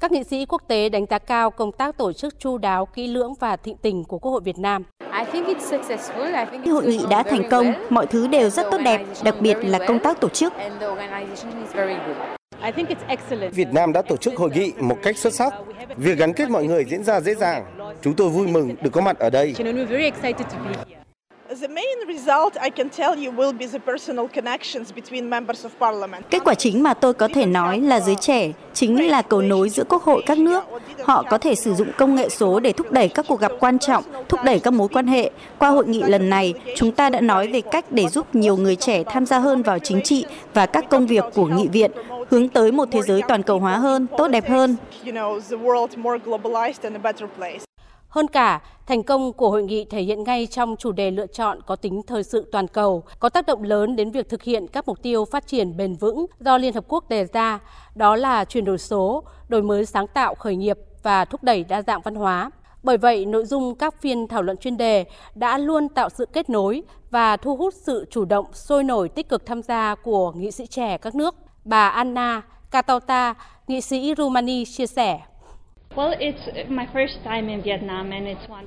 Các nghị sĩ quốc tế đánh giá cao công tác tổ chức chu đáo, kỹ lưỡng và thịnh tình của Quốc hội Việt Nam. Hội nghị đã thành công, mọi thứ đều rất tốt đẹp, đặc biệt là công tác tổ chức. Việt Nam đã tổ chức hội nghị một cách xuất sắc. Việc gắn kết mọi người diễn ra dễ dàng. Chúng tôi vui mừng được có mặt ở đây. Kết quả chính mà tôi có thể nói là giới trẻ chính là cầu nối giữa quốc hội các nước. Họ có thể sử dụng công nghệ số để thúc đẩy các cuộc gặp quan trọng, thúc đẩy các mối quan hệ. Qua hội nghị lần này, chúng ta đã nói về cách để giúp nhiều người trẻ tham gia hơn vào chính trị và các công việc của nghị viện, hướng tới một thế giới toàn cầu hóa hơn, tốt đẹp hơn. Hơn cả, thành công của hội nghị thể hiện ngay trong chủ đề lựa chọn có tính thời sự toàn cầu, có tác động lớn đến việc thực hiện các mục tiêu phát triển bền vững do Liên Hợp Quốc đề ra, đó là chuyển đổi số, đổi mới sáng tạo khởi nghiệp và thúc đẩy đa dạng văn hóa. Bởi vậy, nội dung các phiên thảo luận chuyên đề đã luôn tạo sự kết nối và thu hút sự chủ động, sôi nổi tích cực tham gia của nghị sĩ trẻ các nước. Bà Anna Katauta, nghị sĩ Rumani chia sẻ.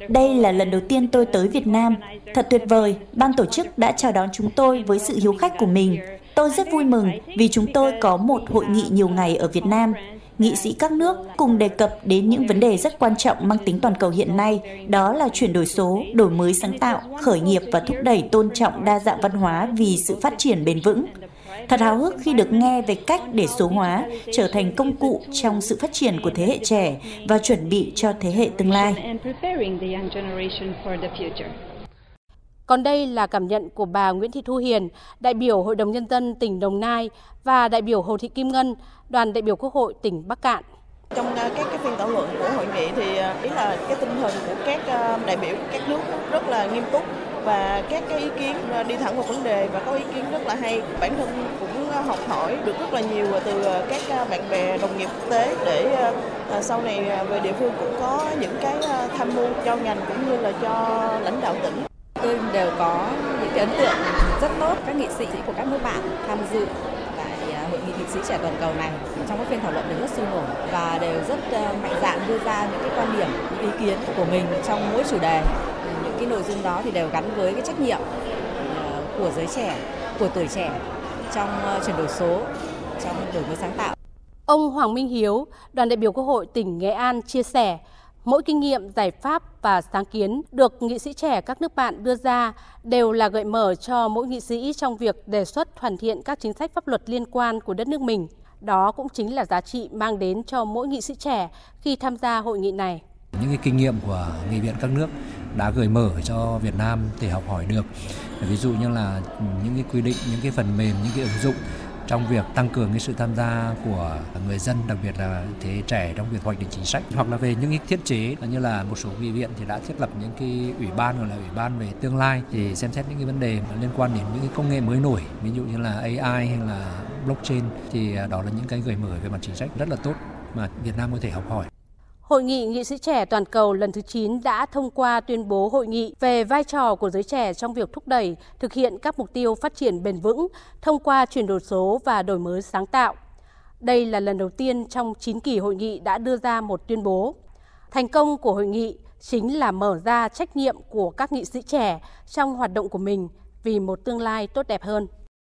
Đây là lần đầu tiên tôi tới Việt Nam. Thật tuyệt vời, ban tổ chức đã chào đón chúng tôi với sự hiếu khách của mình. Tôi rất vui mừng vì chúng tôi có một hội nghị nhiều ngày ở Việt Nam. Nghị sĩ các nước cùng đề cập đến những vấn đề rất quan trọng mang tính toàn cầu hiện nay, đó là chuyển đổi số, đổi mới sáng tạo, khởi nghiệp và thúc đẩy tôn trọng đa dạng văn hóa vì sự phát triển bền vững. Thật háo hức khi được nghe về cách để số hóa trở thành công cụ trong sự phát triển của thế hệ trẻ và chuẩn bị cho thế hệ tương lai. Còn đây là cảm nhận của bà Nguyễn Thị Thu Hiền, đại biểu Hội đồng Nhân dân tỉnh Đồng Nai và đại biểu Hồ Thị Kim Ngân, đoàn đại biểu Quốc hội tỉnh Bắc Cạn. Trong các cái phiên thảo luận của hội nghị thì ý là cái tinh thần của các đại biểu của các nước rất là nghiêm túc và các cái ý kiến à, đi thẳng vào vấn đề và có ý kiến rất là hay. Bản thân cũng à, học hỏi được rất là nhiều à, từ các bạn bè đồng nghiệp quốc tế để sau này về địa phương cũng có những cái tham mưu cho ngành cũng như là cho lãnh đạo tỉnh. Tôi đều có những cái ấn tượng rất tốt các nghị sĩ của các nước bạn tham dự tại hội nghị nghị sĩ trẻ toàn cầu này trong các phiên thảo luận đều rất sôi nổi và đều rất mạnh dạn đưa ra những cái quan điểm, những ý kiến của mình trong mỗi chủ đề cái nội dung đó thì đều gắn với cái trách nhiệm ờ, của giới trẻ, của tuổi trẻ trong ờ, chuyển đổi số, trong đổi mới sáng tạo. Ông Hoàng Minh Hiếu, đoàn đại biểu Quốc hội tỉnh Nghệ An chia sẻ, mỗi kinh nghiệm, giải pháp và sáng kiến được nghị sĩ trẻ các nước bạn đưa ra đều là gợi mở cho mỗi nghị sĩ trong việc đề xuất hoàn thiện các chính sách pháp luật liên quan của đất nước mình. Đó cũng chính là giá trị mang đến cho mỗi nghị sĩ trẻ khi tham gia hội nghị này. Những cái kinh nghiệm của nghị viện các nước đã gửi mở cho Việt Nam để học hỏi được. Ví dụ như là những cái quy định, những cái phần mềm, những cái ứng dụng trong việc tăng cường cái sự tham gia của người dân đặc biệt là thế trẻ trong việc hoạch định chính sách hoặc là về những cái thiết chế như là một số nghị viện thì đã thiết lập những cái ủy ban gọi là ủy ban về tương lai thì xem xét những cái vấn đề liên quan đến những cái công nghệ mới nổi ví dụ như là AI hay là blockchain thì à, đó là những cái gợi mở về mặt chính sách rất là tốt mà Việt Nam có thể học hỏi. Hội nghị nghị sĩ trẻ toàn cầu lần thứ 9 đã thông qua tuyên bố hội nghị về vai trò của giới trẻ trong việc thúc đẩy, thực hiện các mục tiêu phát triển bền vững thông qua chuyển đổi số và đổi mới sáng tạo. Đây là lần đầu tiên trong 9 kỳ hội nghị đã đưa ra một tuyên bố. Thành công của hội nghị chính là mở ra trách nhiệm của các nghị sĩ trẻ trong hoạt động của mình vì một tương lai tốt đẹp hơn.